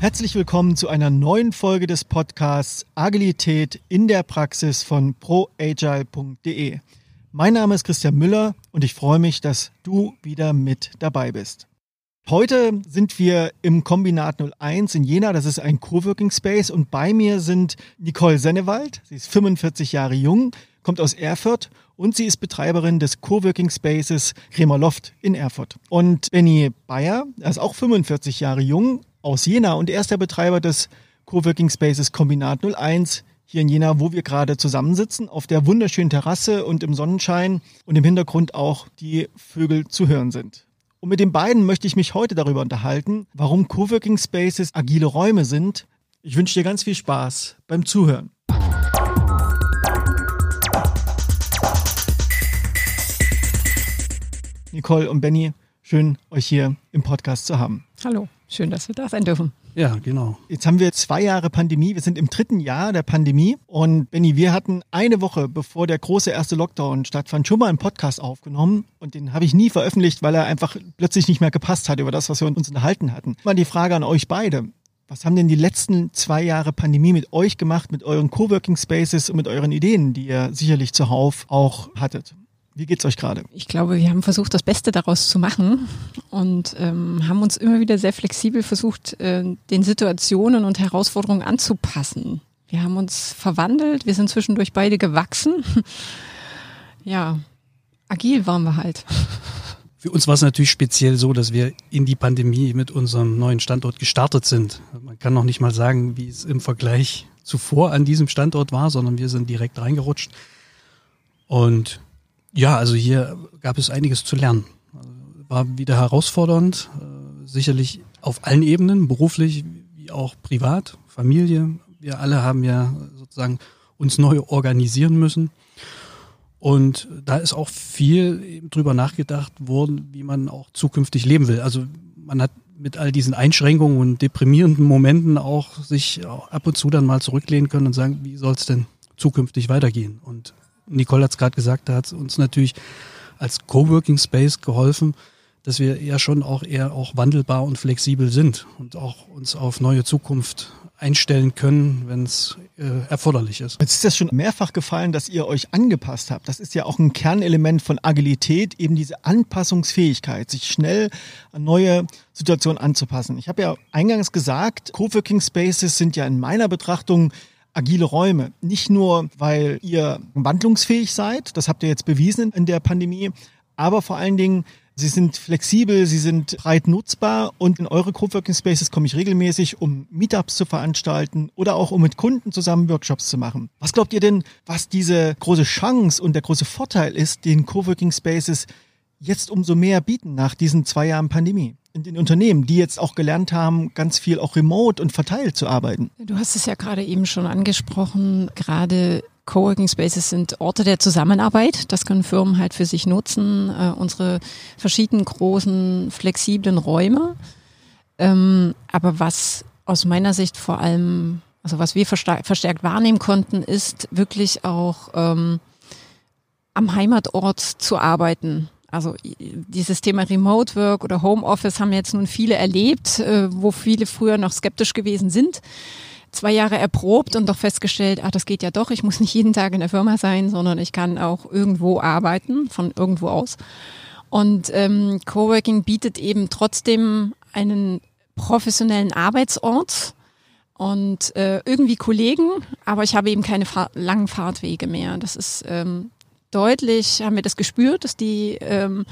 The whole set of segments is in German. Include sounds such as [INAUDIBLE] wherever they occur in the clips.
Herzlich willkommen zu einer neuen Folge des Podcasts Agilität in der Praxis von proagile.de. Mein Name ist Christian Müller und ich freue mich, dass du wieder mit dabei bist. Heute sind wir im Kombinat 01 in Jena. Das ist ein Coworking Space und bei mir sind Nicole Sennewald. Sie ist 45 Jahre jung, kommt aus Erfurt und sie ist Betreiberin des Coworking Spaces Kremer Loft in Erfurt. Und Benny Bayer, er ist auch 45 Jahre jung, aus Jena und er ist der Betreiber des Coworking Spaces Kombinat 01 hier in Jena, wo wir gerade zusammensitzen, auf der wunderschönen Terrasse und im Sonnenschein und im Hintergrund auch die Vögel zu hören sind. Und mit den beiden möchte ich mich heute darüber unterhalten, warum Coworking Spaces agile Räume sind. Ich wünsche dir ganz viel Spaß beim Zuhören. Nicole und Benny, schön euch hier im Podcast zu haben. Hallo, schön, dass wir da sein dürfen. Ja, genau. Jetzt haben wir zwei Jahre Pandemie. Wir sind im dritten Jahr der Pandemie. Und Benny, wir hatten eine Woche, bevor der große erste Lockdown stattfand, schon mal einen Podcast aufgenommen. Und den habe ich nie veröffentlicht, weil er einfach plötzlich nicht mehr gepasst hat über das, was wir uns unterhalten hatten. Mal die Frage an euch beide. Was haben denn die letzten zwei Jahre Pandemie mit euch gemacht, mit euren Coworking Spaces und mit euren Ideen, die ihr sicherlich zuhauf auch hattet? Wie geht's euch gerade? Ich glaube, wir haben versucht, das Beste daraus zu machen und ähm, haben uns immer wieder sehr flexibel versucht, äh, den Situationen und Herausforderungen anzupassen. Wir haben uns verwandelt, wir sind zwischendurch beide gewachsen. [LAUGHS] ja, agil waren wir halt. [LAUGHS] Für uns war es natürlich speziell so, dass wir in die Pandemie mit unserem neuen Standort gestartet sind. Man kann noch nicht mal sagen, wie es im Vergleich zuvor an diesem Standort war, sondern wir sind direkt reingerutscht. Und ja, also hier gab es einiges zu lernen. War wieder herausfordernd, äh, sicherlich auf allen Ebenen, beruflich wie auch privat, Familie. Wir alle haben ja sozusagen uns neu organisieren müssen. Und da ist auch viel drüber nachgedacht worden, wie man auch zukünftig leben will. Also man hat mit all diesen Einschränkungen und deprimierenden Momenten auch sich ab und zu dann mal zurücklehnen können und sagen, wie soll es denn zukünftig weitergehen? Und Nicole hat es gerade gesagt, da hat es uns natürlich als Coworking Space geholfen, dass wir ja schon auch eher auch wandelbar und flexibel sind und auch uns auf neue Zukunft einstellen können, wenn es äh, erforderlich ist. Jetzt ist das schon mehrfach gefallen, dass ihr euch angepasst habt. Das ist ja auch ein Kernelement von Agilität, eben diese Anpassungsfähigkeit, sich schnell an neue Situationen anzupassen. Ich habe ja eingangs gesagt, Coworking Spaces sind ja in meiner Betrachtung agile Räume. Nicht nur, weil ihr wandlungsfähig seid, das habt ihr jetzt bewiesen in der Pandemie, aber vor allen Dingen, Sie sind flexibel, sie sind breit nutzbar und in eure Coworking Spaces komme ich regelmäßig, um Meetups zu veranstalten oder auch um mit Kunden zusammen Workshops zu machen. Was glaubt ihr denn, was diese große Chance und der große Vorteil ist, den Coworking Spaces jetzt umso mehr bieten nach diesen zwei Jahren Pandemie? In den Unternehmen, die jetzt auch gelernt haben, ganz viel auch remote und verteilt zu arbeiten. Du hast es ja gerade eben schon angesprochen, gerade Coworking Spaces sind Orte der Zusammenarbeit. Das können Firmen halt für sich nutzen. Äh, unsere verschiedenen großen, flexiblen Räume. Ähm, aber was aus meiner Sicht vor allem, also was wir verstärkt, wahrnehmen konnten, ist wirklich auch ähm, am Heimatort zu arbeiten. Also dieses Thema Remote Work oder Homeoffice haben jetzt nun viele erlebt, äh, wo viele früher noch skeptisch gewesen sind. Zwei Jahre erprobt und doch festgestellt, ah, das geht ja doch, ich muss nicht jeden Tag in der Firma sein, sondern ich kann auch irgendwo arbeiten, von irgendwo aus. Und ähm, Coworking bietet eben trotzdem einen professionellen Arbeitsort und äh, irgendwie Kollegen, aber ich habe eben keine Fahr langen Fahrtwege mehr. Das ist ähm, deutlich haben wir das gespürt, dass die ähm,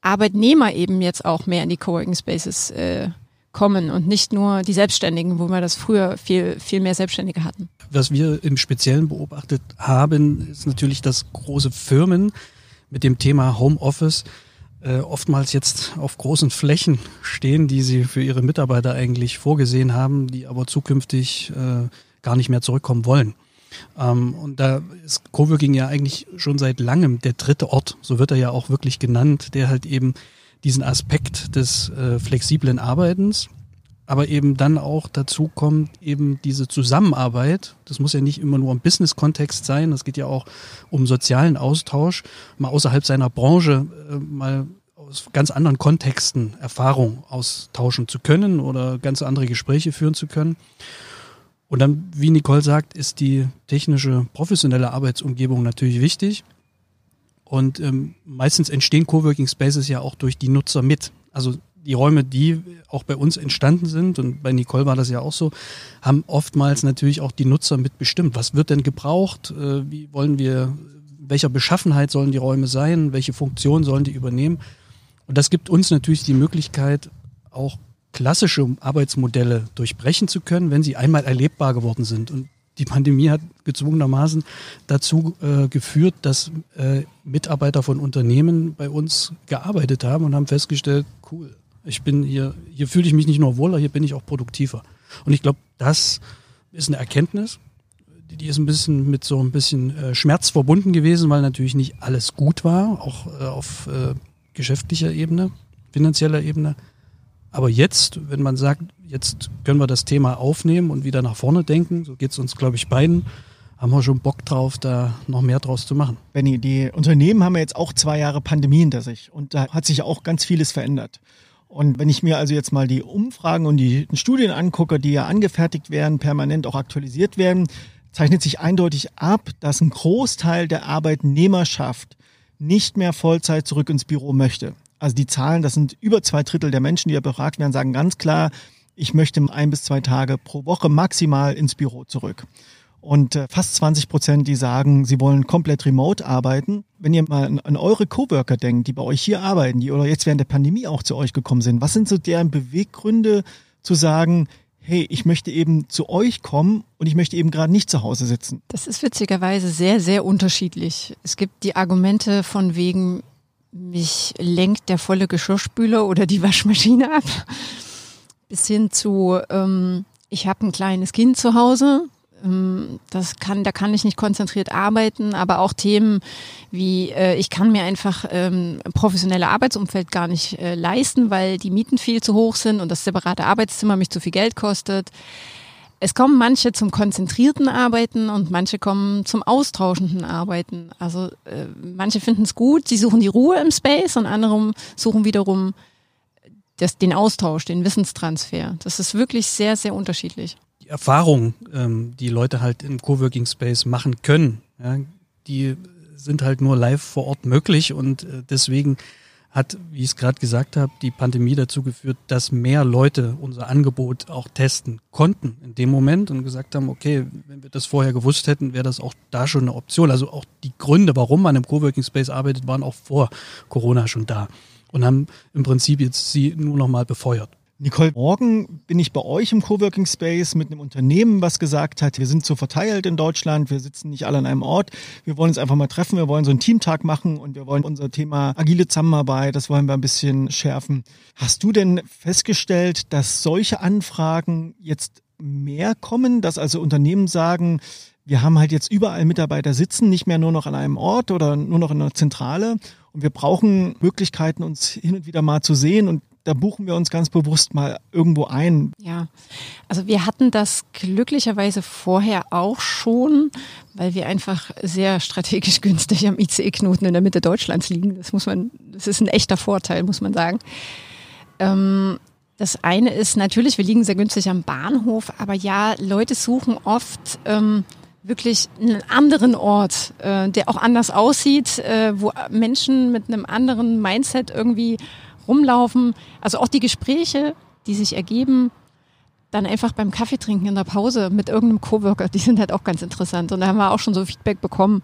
Arbeitnehmer eben jetzt auch mehr in die Coworking Spaces äh, kommen und nicht nur die Selbstständigen, wo wir das früher viel, viel mehr Selbstständige hatten. Was wir im Speziellen beobachtet haben, ist natürlich, dass große Firmen mit dem Thema Homeoffice äh, oftmals jetzt auf großen Flächen stehen, die sie für ihre Mitarbeiter eigentlich vorgesehen haben, die aber zukünftig äh, gar nicht mehr zurückkommen wollen. Ähm, und da ist Coworking ja eigentlich schon seit langem der dritte Ort, so wird er ja auch wirklich genannt, der halt eben diesen Aspekt des äh, flexiblen Arbeitens, aber eben dann auch dazu kommt eben diese Zusammenarbeit. Das muss ja nicht immer nur im Business-Kontext sein, das geht ja auch um sozialen Austausch, mal außerhalb seiner Branche äh, mal aus ganz anderen Kontexten Erfahrung austauschen zu können oder ganz andere Gespräche führen zu können. Und dann, wie Nicole sagt, ist die technische, professionelle Arbeitsumgebung natürlich wichtig. Und ähm, meistens entstehen Coworking Spaces ja auch durch die Nutzer mit. Also die Räume, die auch bei uns entstanden sind, und bei Nicole war das ja auch so, haben oftmals natürlich auch die Nutzer mitbestimmt. Was wird denn gebraucht? Äh, wie wollen wir, welcher Beschaffenheit sollen die Räume sein? Welche Funktion sollen die übernehmen? Und das gibt uns natürlich die Möglichkeit, auch klassische Arbeitsmodelle durchbrechen zu können, wenn sie einmal erlebbar geworden sind. Und die Pandemie hat gezwungenermaßen dazu äh, geführt, dass äh, Mitarbeiter von Unternehmen bei uns gearbeitet haben und haben festgestellt, cool, ich bin hier, hier fühle ich mich nicht nur wohler, hier bin ich auch produktiver. Und ich glaube, das ist eine Erkenntnis, die, ist ein bisschen mit so ein bisschen äh, Schmerz verbunden gewesen, weil natürlich nicht alles gut war, auch äh, auf äh, geschäftlicher Ebene, finanzieller Ebene. Aber jetzt, wenn man sagt, jetzt können wir das Thema aufnehmen und wieder nach vorne denken, so geht es uns, glaube ich, beiden, haben wir schon Bock drauf, da noch mehr draus zu machen. Benny, die Unternehmen haben ja jetzt auch zwei Jahre Pandemie hinter sich und da hat sich auch ganz vieles verändert. Und wenn ich mir also jetzt mal die Umfragen und die Studien angucke, die ja angefertigt werden, permanent auch aktualisiert werden, zeichnet sich eindeutig ab, dass ein Großteil der Arbeitnehmerschaft nicht mehr Vollzeit zurück ins Büro möchte. Also die Zahlen, das sind über zwei Drittel der Menschen, die ja befragt werden, sagen ganz klar, ich möchte ein bis zwei Tage pro Woche maximal ins Büro zurück. Und äh, fast 20 Prozent, die sagen, sie wollen komplett remote arbeiten. Wenn ihr mal an, eure Coworker denkt, die bei euch hier arbeiten, die oder jetzt während der Pandemie auch zu euch gekommen sind, was sind so deren Beweggründe zu sagen, hey, ich möchte eben zu euch kommen und ich möchte eben gerade nicht zu Hause sitzen? Das ist witzigerweise sehr, sehr unterschiedlich. Es gibt die Argumente von wegen, mich lenkt der volle Geschirrspüler oder die Waschmaschine ab, bis hin zu, ähm, ich habe ein kleines Kind zu Hause, ähm, das kann, da kann ich nicht konzentriert arbeiten, aber auch Themen wie äh, ich kann mir einfach ähm, professionelle Arbeitsumfeld gar nicht äh, leisten, weil die Mieten viel zu hoch sind und das separate Arbeitszimmer mich zu viel Geld kostet. Es kommen manche zum konzentrierten Arbeiten und manche kommen zum austauschenden Arbeiten. Also äh, manche finden es gut, sie suchen die Ruhe im Space und andere suchen wiederum das, den Austausch, den Wissenstransfer. Das ist wirklich sehr, sehr unterschiedlich. Die Erfahrungen, ähm, die Leute halt im Coworking Space machen können, ja, die sind halt nur live vor Ort möglich und äh, deswegen hat, wie ich es gerade gesagt habe, die Pandemie dazu geführt, dass mehr Leute unser Angebot auch testen konnten in dem Moment und gesagt haben, okay, wenn wir das vorher gewusst hätten, wäre das auch da schon eine Option. Also auch die Gründe, warum man im Coworking Space arbeitet, waren auch vor Corona schon da und haben im Prinzip jetzt sie nur noch mal befeuert. Nicole, morgen bin ich bei euch im Coworking Space mit einem Unternehmen, was gesagt hat, wir sind so verteilt in Deutschland, wir sitzen nicht alle an einem Ort, wir wollen uns einfach mal treffen, wir wollen so einen Teamtag machen und wir wollen unser Thema agile Zusammenarbeit, das wollen wir ein bisschen schärfen. Hast du denn festgestellt, dass solche Anfragen jetzt mehr kommen, dass also Unternehmen sagen, wir haben halt jetzt überall Mitarbeiter sitzen, nicht mehr nur noch an einem Ort oder nur noch in einer Zentrale. Und wir brauchen Möglichkeiten, uns hin und wieder mal zu sehen und da buchen wir uns ganz bewusst mal irgendwo ein. Ja, also wir hatten das glücklicherweise vorher auch schon, weil wir einfach sehr strategisch [LAUGHS] günstig am ICE-Knoten in der Mitte Deutschlands liegen. Das muss man, das ist ein echter Vorteil, muss man sagen. Ähm, das eine ist natürlich, wir liegen sehr günstig am Bahnhof, aber ja, Leute suchen oft ähm, wirklich einen anderen Ort, äh, der auch anders aussieht, äh, wo Menschen mit einem anderen Mindset irgendwie rumlaufen. Also auch die Gespräche, die sich ergeben, dann einfach beim Kaffee trinken in der Pause mit irgendeinem Coworker, die sind halt auch ganz interessant. Und da haben wir auch schon so Feedback bekommen.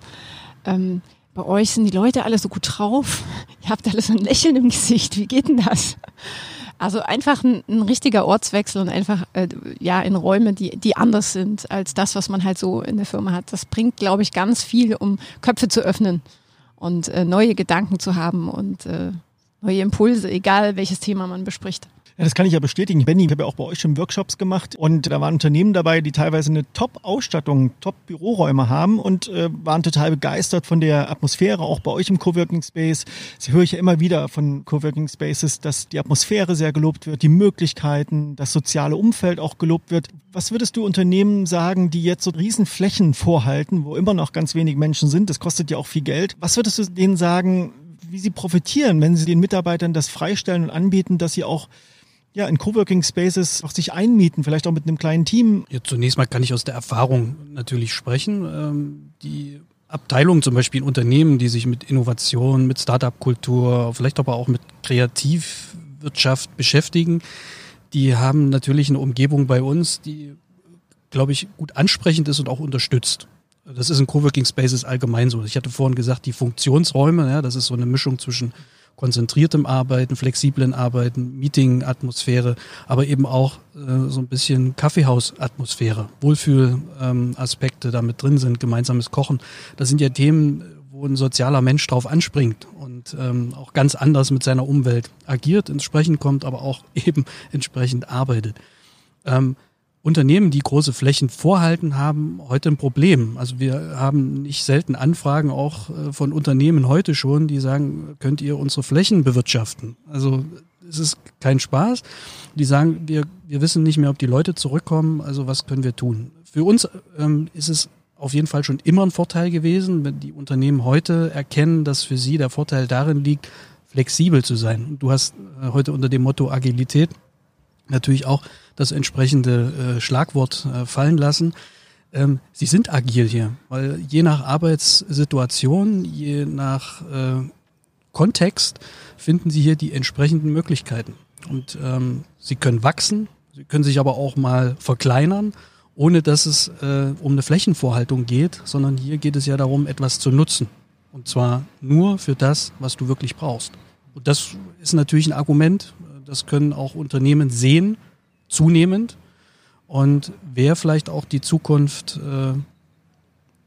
Ähm, bei euch sind die Leute alle so gut drauf. [LAUGHS] Ihr habt alle so ein Lächeln im Gesicht. Wie geht denn das? Also einfach ein, ein richtiger Ortswechsel und einfach äh, ja in Räume, die, die anders sind als das, was man halt so in der Firma hat. Das bringt, glaube ich, ganz viel, um Köpfe zu öffnen und äh, neue Gedanken zu haben und äh, neue Impulse, egal welches Thema man bespricht. Ja, das kann ich ja bestätigen. Benny, ich habe ja auch bei euch schon Workshops gemacht und da waren Unternehmen dabei, die teilweise eine Top-Ausstattung, Top-Büroräume haben und äh, waren total begeistert von der Atmosphäre, auch bei euch im Coworking Space. Das höre ich ja immer wieder von Coworking Spaces, dass die Atmosphäre sehr gelobt wird, die Möglichkeiten, das soziale Umfeld auch gelobt wird. Was würdest du Unternehmen sagen, die jetzt so riesen Flächen vorhalten, wo immer noch ganz wenig Menschen sind? Das kostet ja auch viel Geld. Was würdest du denen sagen, wie sie profitieren, wenn sie den Mitarbeitern das freistellen und anbieten, dass sie auch ja, in Coworking Spaces auch sich einmieten, vielleicht auch mit einem kleinen Team. Ja, zunächst mal kann ich aus der Erfahrung natürlich sprechen. Ähm, die Abteilungen zum Beispiel in Unternehmen, die sich mit Innovation, mit Startup-Kultur, vielleicht aber auch mit Kreativwirtschaft beschäftigen, die haben natürlich eine Umgebung bei uns, die, glaube ich, gut ansprechend ist und auch unterstützt. Das ist in Coworking Spaces allgemein so. Ich hatte vorhin gesagt, die Funktionsräume, ja, das ist so eine Mischung zwischen konzentriertem Arbeiten, flexiblen Arbeiten, Meeting-Atmosphäre, aber eben auch äh, so ein bisschen Kaffeehaus-Atmosphäre, Wohlfühl-Aspekte ähm, damit drin sind, gemeinsames Kochen. Das sind ja Themen, wo ein sozialer Mensch drauf anspringt und ähm, auch ganz anders mit seiner Umwelt agiert, entsprechend kommt, aber auch [LAUGHS] eben entsprechend arbeitet. Ähm, Unternehmen, die große Flächen vorhalten, haben heute ein Problem. Also wir haben nicht selten Anfragen auch äh, von Unternehmen heute schon, die sagen, könnt ihr unsere Flächen bewirtschaften? Also es ist kein Spaß. Die sagen, wir, wir wissen nicht mehr, ob die Leute zurückkommen, also was können wir tun? Für uns ähm, ist es auf jeden Fall schon immer ein Vorteil gewesen, wenn die Unternehmen heute erkennen, dass für sie der Vorteil darin liegt, flexibel zu sein. Du hast äh, heute unter dem Motto Agilität natürlich auch das entsprechende äh, Schlagwort äh, fallen lassen. Ähm, sie sind agil hier, weil je nach Arbeitssituation, je nach äh, Kontext finden sie hier die entsprechenden Möglichkeiten. Und ähm, sie können wachsen, sie können sich aber auch mal verkleinern, ohne dass es äh, um eine Flächenvorhaltung geht, sondern hier geht es ja darum, etwas zu nutzen. Und zwar nur für das, was du wirklich brauchst. Und das ist natürlich ein Argument, das können auch Unternehmen sehen, zunehmend. Und wäre vielleicht auch die Zukunft äh,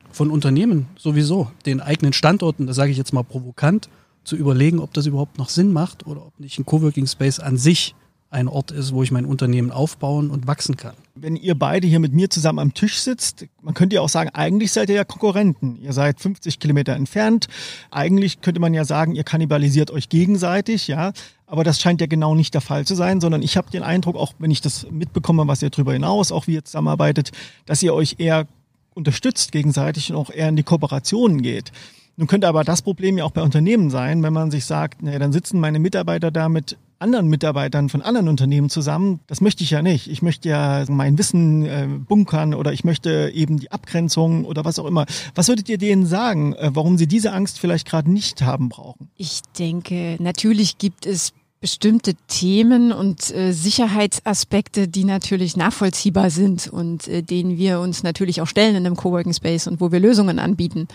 von Unternehmen sowieso, den eigenen Standorten, das sage ich jetzt mal provokant, zu überlegen, ob das überhaupt noch Sinn macht oder ob nicht ein Coworking Space an sich ein Ort ist, wo ich mein Unternehmen aufbauen und wachsen kann. Wenn ihr beide hier mit mir zusammen am Tisch sitzt, man könnte ja auch sagen, eigentlich seid ihr ja Konkurrenten. Ihr seid 50 Kilometer entfernt. Eigentlich könnte man ja sagen, ihr kannibalisiert euch gegenseitig, ja. Aber das scheint ja genau nicht der Fall zu sein, sondern ich habe den Eindruck, auch wenn ich das mitbekomme, was ihr darüber hinaus, auch wie ihr zusammenarbeitet, dass ihr euch eher unterstützt gegenseitig und auch eher in die Kooperationen geht. Nun könnte aber das Problem ja auch bei Unternehmen sein, wenn man sich sagt, naja, dann sitzen meine Mitarbeiter da mit anderen Mitarbeitern von anderen Unternehmen zusammen. Das möchte ich ja nicht. Ich möchte ja mein Wissen äh, bunkern oder ich möchte eben die Abgrenzung oder was auch immer. Was würdet ihr denen sagen, äh, warum sie diese Angst vielleicht gerade nicht haben brauchen? Ich denke, natürlich gibt es bestimmte Themen und äh, Sicherheitsaspekte, die natürlich nachvollziehbar sind und äh, denen wir uns natürlich auch stellen in einem Coworking Space und wo wir Lösungen anbieten.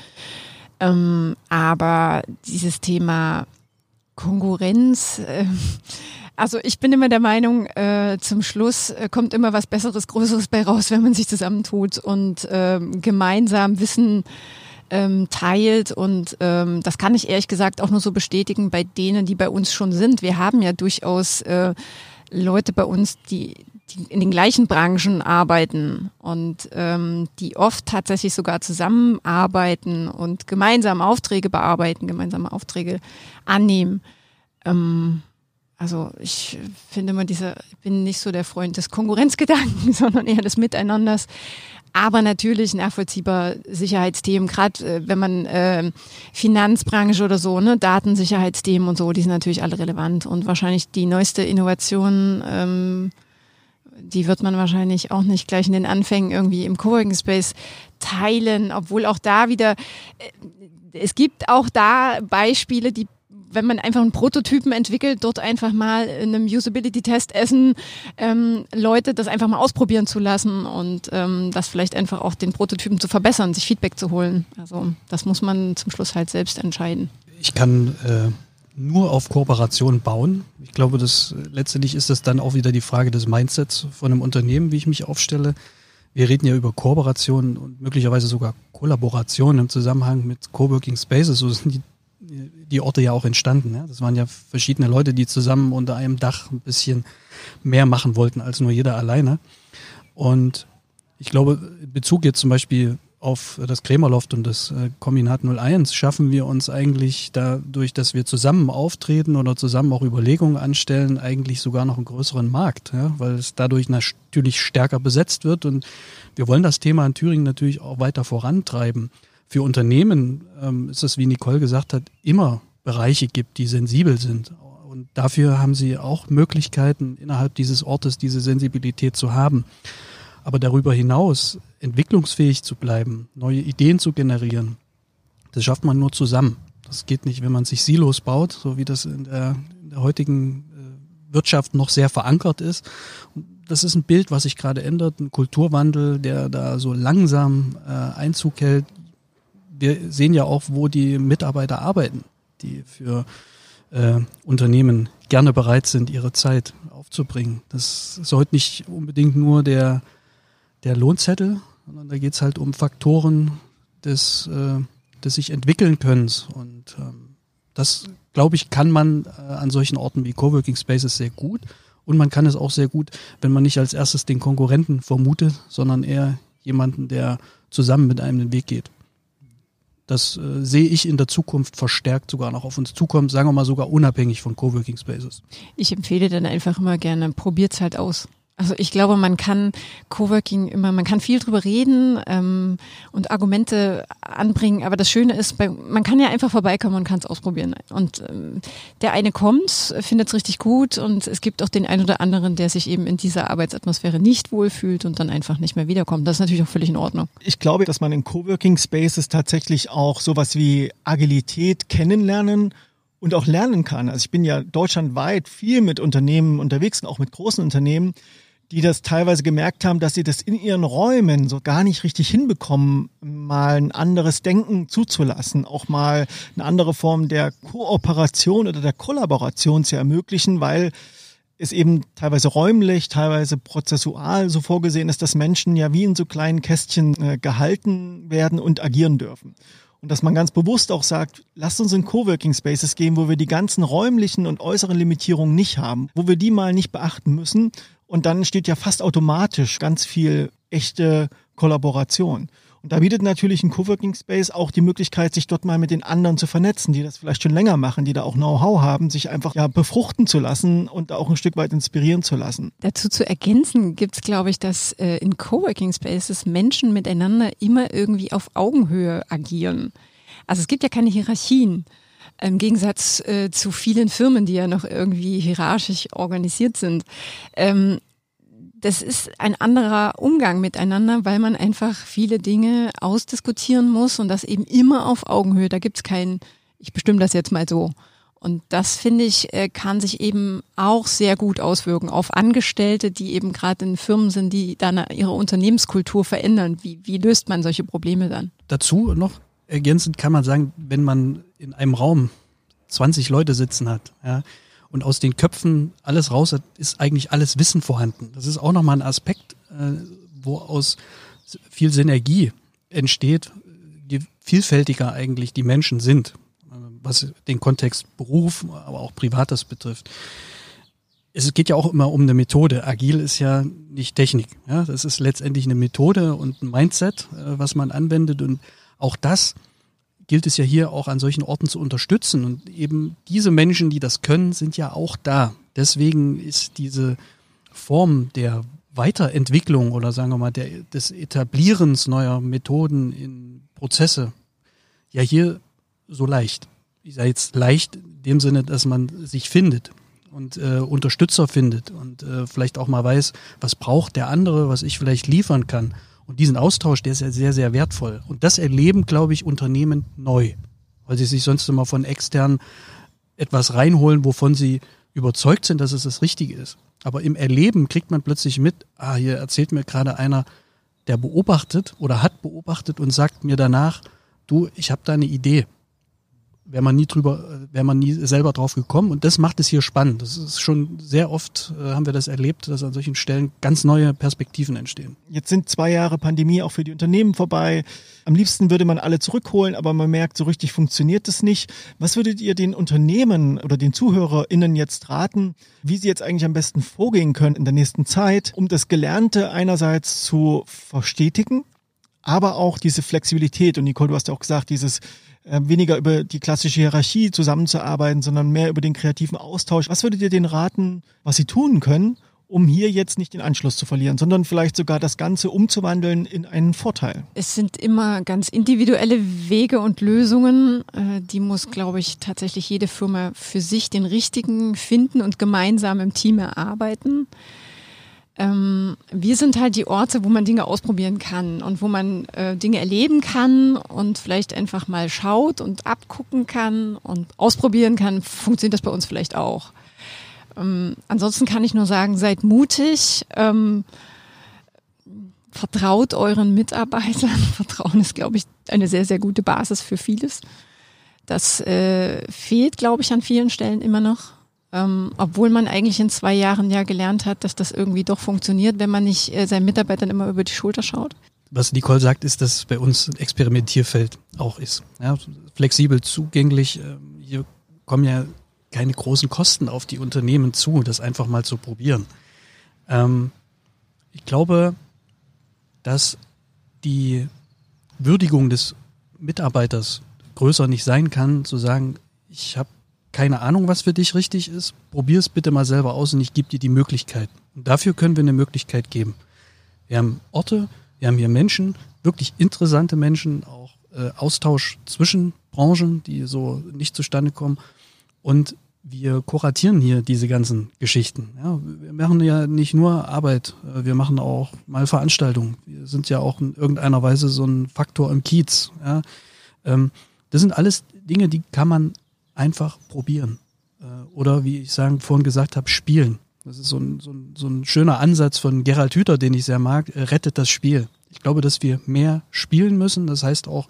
Ähm, aber dieses Thema Konkurrenz, äh, also ich bin immer der Meinung, äh, zum Schluss äh, kommt immer was Besseres, Größeres bei raus, wenn man sich zusammentut und äh, gemeinsam Wissen ähm, teilt. Und ähm, das kann ich ehrlich gesagt auch nur so bestätigen bei denen, die bei uns schon sind. Wir haben ja durchaus äh, Leute bei uns, die, die in den gleichen Branchen arbeiten und ähm, die oft tatsächlich sogar zusammenarbeiten und gemeinsam Aufträge bearbeiten, gemeinsame Aufträge annehmen. Ähm, also ich finde immer dieser, ich bin nicht so der Freund des Konkurrenzgedanken, [LAUGHS] sondern eher des Miteinanders. Aber natürlich nachvollziehbar Sicherheitsthemen, gerade äh, wenn man äh, Finanzbranche oder so, ne, Datensicherheitsthemen und so, die sind natürlich alle relevant. Und wahrscheinlich die neueste Innovation, ähm, die wird man wahrscheinlich auch nicht gleich in den Anfängen irgendwie im Coworking Space teilen, obwohl auch da wieder, äh, es gibt auch da Beispiele, die wenn man einfach einen Prototypen entwickelt, dort einfach mal in einem Usability-Test essen, ähm, Leute das einfach mal ausprobieren zu lassen und ähm, das vielleicht einfach auch den Prototypen zu verbessern, sich Feedback zu holen. Also das muss man zum Schluss halt selbst entscheiden. Ich kann äh, nur auf Kooperation bauen. Ich glaube, dass letztendlich ist das dann auch wieder die Frage des Mindsets von einem Unternehmen, wie ich mich aufstelle. Wir reden ja über Kooperation und möglicherweise sogar Kollaboration im Zusammenhang mit Coworking Spaces. So sind die die Orte ja auch entstanden. Ja? Das waren ja verschiedene Leute, die zusammen unter einem Dach ein bisschen mehr machen wollten als nur jeder alleine. Und ich glaube, in Bezug jetzt zum Beispiel auf das Krämerloft und das äh, Kombinat 01 schaffen wir uns eigentlich dadurch, dass wir zusammen auftreten oder zusammen auch Überlegungen anstellen, eigentlich sogar noch einen größeren Markt, ja? weil es dadurch natürlich stärker besetzt wird und wir wollen das Thema in Thüringen natürlich auch weiter vorantreiben. Für Unternehmen ähm, ist es, wie Nicole gesagt hat, immer Bereiche gibt, die sensibel sind. Und dafür haben sie auch Möglichkeiten, innerhalb dieses Ortes diese Sensibilität zu haben. Aber darüber hinaus entwicklungsfähig zu bleiben, neue Ideen zu generieren, das schafft man nur zusammen. Das geht nicht, wenn man sich Silos baut, so wie das in der, in der heutigen äh, Wirtschaft noch sehr verankert ist. Das ist ein Bild, was sich gerade ändert, ein Kulturwandel, der da so langsam äh, Einzug hält. Wir sehen ja auch, wo die Mitarbeiter arbeiten, die für äh, Unternehmen gerne bereit sind, ihre Zeit aufzubringen. Das heute nicht unbedingt nur der, der Lohnzettel, sondern da geht es halt um Faktoren des, äh, des sich entwickeln Könnens. Und ähm, das, glaube ich, kann man äh, an solchen Orten wie Coworking Spaces sehr gut. Und man kann es auch sehr gut, wenn man nicht als erstes den Konkurrenten vermutet, sondern eher jemanden, der zusammen mit einem den Weg geht. Das äh, sehe ich in der Zukunft verstärkt sogar noch auf uns zukommen, sagen wir mal sogar unabhängig von Coworking Spaces. Ich empfehle dann einfach immer gerne, probiert's halt aus. Also ich glaube, man kann Coworking immer, man kann viel drüber reden ähm, und Argumente anbringen, aber das Schöne ist, bei, man kann ja einfach vorbeikommen und kann es ausprobieren. Und ähm, der eine kommt, findet es richtig gut und es gibt auch den einen oder anderen, der sich eben in dieser Arbeitsatmosphäre nicht wohlfühlt und dann einfach nicht mehr wiederkommt. Das ist natürlich auch völlig in Ordnung. Ich glaube, dass man in Coworking Spaces tatsächlich auch sowas wie Agilität kennenlernen und auch lernen kann. Also ich bin ja deutschlandweit viel mit Unternehmen unterwegs, auch mit großen Unternehmen die das teilweise gemerkt haben, dass sie das in ihren Räumen so gar nicht richtig hinbekommen, mal ein anderes Denken zuzulassen, auch mal eine andere Form der Kooperation oder der Kollaboration zu ermöglichen, weil es eben teilweise räumlich, teilweise prozessual so vorgesehen ist, dass Menschen ja wie in so kleinen Kästchen äh, gehalten werden und agieren dürfen. Und dass man ganz bewusst auch sagt, lasst uns in Coworking Spaces gehen, wo wir die ganzen räumlichen und äußeren Limitierungen nicht haben, wo wir die mal nicht beachten müssen und dann steht ja fast automatisch ganz viel echte Kollaboration. Und da bietet natürlich ein Coworking Space auch die Möglichkeit, sich dort mal mit den anderen zu vernetzen, die das vielleicht schon länger machen, die da auch Know-how haben, sich einfach ja befruchten zu lassen und auch ein Stück weit inspirieren zu lassen. Dazu zu ergänzen gibt's, glaube ich, dass äh, in Coworking Spaces Menschen miteinander immer irgendwie auf Augenhöhe agieren. Also es gibt ja keine Hierarchien. Im Gegensatz äh, zu vielen Firmen, die ja noch irgendwie hierarchisch organisiert sind. Ähm, das ist ein anderer Umgang miteinander, weil man einfach viele Dinge ausdiskutieren muss und das eben immer auf Augenhöhe. Da gibt's kein, ich bestimme das jetzt mal so. Und das finde ich, äh, kann sich eben auch sehr gut auswirken auf Angestellte, die eben gerade in Firmen sind, die dann ihre Unternehmenskultur verändern. Wie, wie löst man solche Probleme dann? Dazu noch ergänzend kann man sagen, wenn man in einem Raum 20 Leute sitzen hat, ja, und aus den Köpfen alles raus hat, ist eigentlich alles Wissen vorhanden. Das ist auch nochmal ein Aspekt, äh, wo aus viel Synergie entsteht, je vielfältiger eigentlich die Menschen sind, äh, was den Kontext Beruf, aber auch Privates betrifft. Es geht ja auch immer um eine Methode. Agil ist ja nicht Technik. Ja? Das ist letztendlich eine Methode und ein Mindset, äh, was man anwendet. Und auch das gilt es ja hier auch an solchen Orten zu unterstützen. Und eben diese Menschen, die das können, sind ja auch da. Deswegen ist diese Form der Weiterentwicklung oder sagen wir mal der, des Etablierens neuer Methoden in Prozesse ja hier so leicht. Ich sage jetzt leicht in dem Sinne, dass man sich findet und äh, Unterstützer findet und äh, vielleicht auch mal weiß, was braucht der andere, was ich vielleicht liefern kann. Und diesen Austausch, der ist ja sehr, sehr wertvoll. Und das erleben, glaube ich, Unternehmen neu, weil sie sich sonst immer von extern etwas reinholen, wovon sie überzeugt sind, dass es das Richtige ist. Aber im Erleben kriegt man plötzlich mit, ah, hier erzählt mir gerade einer, der beobachtet oder hat beobachtet und sagt mir danach, du, ich habe da eine Idee wäre man nie drüber, wäre man nie selber drauf gekommen. Und das macht es hier spannend. Das ist schon sehr oft, äh, haben wir das erlebt, dass an solchen Stellen ganz neue Perspektiven entstehen. Jetzt sind zwei Jahre Pandemie auch für die Unternehmen vorbei. Am liebsten würde man alle zurückholen, aber man merkt, so richtig funktioniert das nicht. Was würdet ihr den Unternehmen oder den ZuhörerInnen jetzt raten, wie sie jetzt eigentlich am besten vorgehen können in der nächsten Zeit, um das Gelernte einerseits zu verstetigen, aber auch diese Flexibilität. Und Nicole, du hast ja auch gesagt, dieses äh, weniger über die klassische Hierarchie zusammenzuarbeiten, sondern mehr über den kreativen Austausch. Was würdet ihr denen raten, was sie tun können, um hier jetzt nicht den Anschluss zu verlieren, sondern vielleicht sogar das Ganze umzuwandeln in einen Vorteil? Es sind immer ganz individuelle Wege und Lösungen. Äh, die muss, glaube ich, tatsächlich jede Firma für sich den richtigen finden und gemeinsam im Team erarbeiten. Ähm, wir sind halt die Orte, wo man Dinge ausprobieren kann und wo man äh, Dinge erleben kann und vielleicht einfach mal schaut und abgucken kann und ausprobieren kann, funktioniert das bei uns vielleicht auch. Ähm, ansonsten kann ich nur sagen, seid mutig, ähm, vertraut euren Mitarbeitern. [LAUGHS] Vertrauen ist, glaube ich, eine sehr, sehr gute Basis für vieles. Das äh, fehlt, glaube ich, an vielen Stellen immer noch. Ähm, obwohl man eigentlich in zwei Jahren ja gelernt hat, dass das irgendwie doch funktioniert, wenn man nicht äh, seinen Mitarbeitern immer über die Schulter schaut. Was Nicole sagt, ist, dass bei uns ein Experimentierfeld auch ist. Ja, flexibel zugänglich. Ähm, hier kommen ja keine großen Kosten auf die Unternehmen zu, das einfach mal zu probieren. Ähm, ich glaube, dass die Würdigung des Mitarbeiters größer nicht sein kann, zu sagen, ich habe keine Ahnung, was für dich richtig ist, probier es bitte mal selber aus und ich gebe dir die Möglichkeit. Und dafür können wir eine Möglichkeit geben. Wir haben Orte, wir haben hier Menschen, wirklich interessante Menschen, auch äh, Austausch zwischen Branchen, die so nicht zustande kommen. Und wir kuratieren hier diese ganzen Geschichten. Ja, wir machen ja nicht nur Arbeit, äh, wir machen auch mal Veranstaltungen. Wir sind ja auch in irgendeiner Weise so ein Faktor im Kiez. Ja. Ähm, das sind alles Dinge, die kann man einfach probieren. Äh, oder wie ich sagen, vorhin gesagt habe, spielen. Das ist so ein, so, ein, so ein schöner Ansatz von Gerald Hüther, den ich sehr mag, äh, rettet das Spiel. Ich glaube, dass wir mehr spielen müssen. Das heißt auch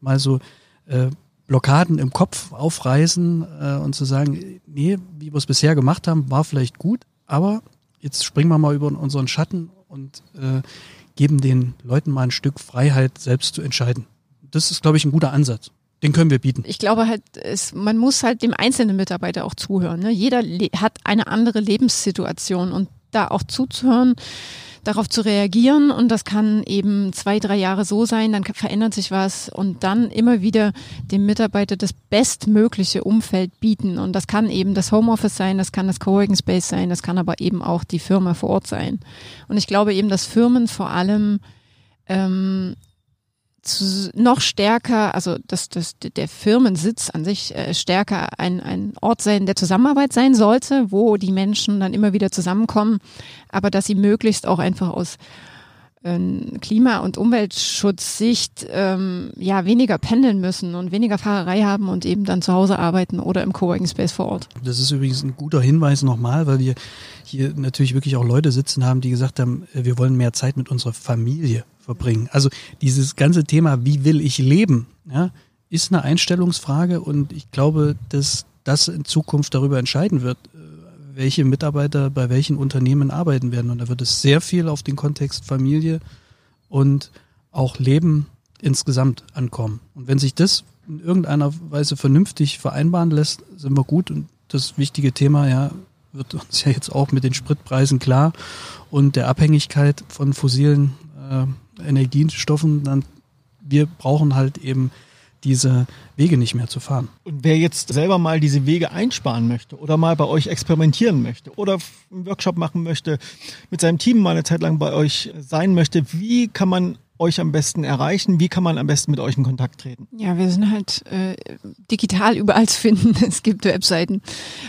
mal so äh, Blockaden im Kopf aufreißen äh, und zu sagen, nee, wie wir es bisher gemacht haben, war vielleicht gut, aber jetzt springen wir mal über unseren Schatten und äh, geben den Leuten mal ein Stück Freiheit, selbst zu entscheiden. Das ist, glaube ich, ein guter Ansatz. Den können wir bieten. Ich glaube halt, es, man muss halt dem einzelnen Mitarbeiter auch zuhören. Ne? Jeder hat eine andere Lebenssituation und da auch zuzuhören, darauf zu reagieren und das kann eben zwei, drei Jahre so sein, dann verändert sich was und dann immer wieder dem Mitarbeiter das bestmögliche Umfeld bieten und das kann eben das Homeoffice sein, das kann das Coworking Space sein, das kann aber eben auch die Firma vor Ort sein. Und ich glaube eben, dass Firmen vor allem ähm, zu, noch stärker, also dass, dass der Firmensitz an sich äh, stärker ein, ein Ort sein der Zusammenarbeit sein sollte, wo die Menschen dann immer wieder zusammenkommen, aber dass sie möglichst auch einfach aus ähm, Klima- und Umweltschutzsicht ähm, ja weniger pendeln müssen und weniger Fahrerei haben und eben dann zu Hause arbeiten oder im Coworking Space vor Ort. Das ist übrigens ein guter Hinweis nochmal, weil wir hier natürlich wirklich auch Leute sitzen haben, die gesagt haben, äh, wir wollen mehr Zeit mit unserer Familie verbringen. Also dieses ganze Thema, wie will ich leben, ja, ist eine Einstellungsfrage und ich glaube, dass das in Zukunft darüber entscheiden wird, äh, welche Mitarbeiter bei welchen Unternehmen arbeiten werden. Und da wird es sehr viel auf den Kontext Familie und auch Leben insgesamt ankommen. Und wenn sich das in irgendeiner Weise vernünftig vereinbaren lässt, sind wir gut. Und das wichtige Thema, ja, wird uns ja jetzt auch mit den Spritpreisen klar und der Abhängigkeit von fossilen äh, Energiestoffen, dann wir brauchen halt eben diese Wege nicht mehr zu fahren. Und wer jetzt selber mal diese Wege einsparen möchte oder mal bei euch experimentieren möchte oder einen Workshop machen möchte, mit seinem Team mal eine Zeit lang bei euch sein möchte, wie kann man euch am besten erreichen? Wie kann man am besten mit euch in Kontakt treten? Ja, wir sind halt äh, digital überall [LAUGHS] zu finden. Es gibt Webseiten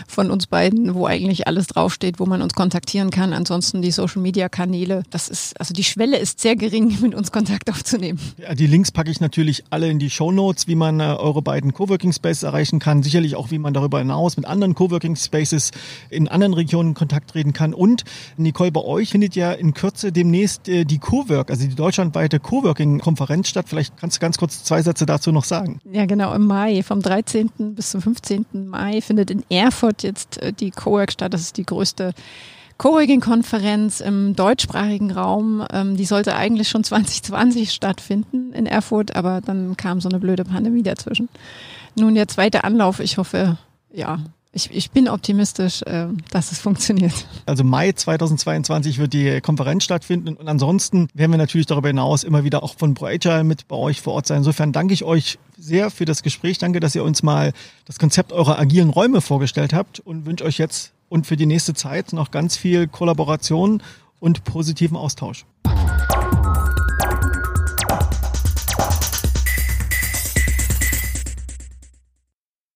von uns beiden, wo eigentlich alles draufsteht, wo man uns kontaktieren kann. Ansonsten die Social Media Kanäle. Das ist, also die Schwelle ist sehr gering, [LAUGHS] mit uns Kontakt aufzunehmen. Ja, die Links packe ich natürlich alle in die Show Notes, wie man äh, eure beiden Coworking Spaces erreichen kann. Sicherlich auch, wie man darüber hinaus mit anderen Coworking Spaces in anderen Regionen in Kontakt treten kann. Und Nicole, bei euch findet ja in Kürze demnächst äh, die Cowork, also die deutschlandweite zweite Coworking-Konferenz statt. Vielleicht kannst du ganz kurz zwei Sätze dazu noch sagen. Ja, genau. Im Mai, vom 13. bis zum 15. Mai findet in Erfurt jetzt äh, die Cowork statt. Das ist die größte Coworking-Konferenz im deutschsprachigen Raum. Ähm, die sollte eigentlich schon 2020 stattfinden in Erfurt, aber dann kam so eine blöde Pandemie dazwischen. Nun der zweite Anlauf. Ich hoffe, ja, ich, ich bin optimistisch, äh, dass es funktioniert. Also Mai 2022 wird die Konferenz stattfinden und ansonsten werden wir natürlich darüber hinaus immer wieder auch von ProAgile mit bei euch vor Ort sein. Insofern danke ich euch sehr für das Gespräch. Danke, dass ihr uns mal das Konzept eurer agilen Räume vorgestellt habt und wünsche euch jetzt und für die nächste Zeit noch ganz viel Kollaboration und positiven Austausch.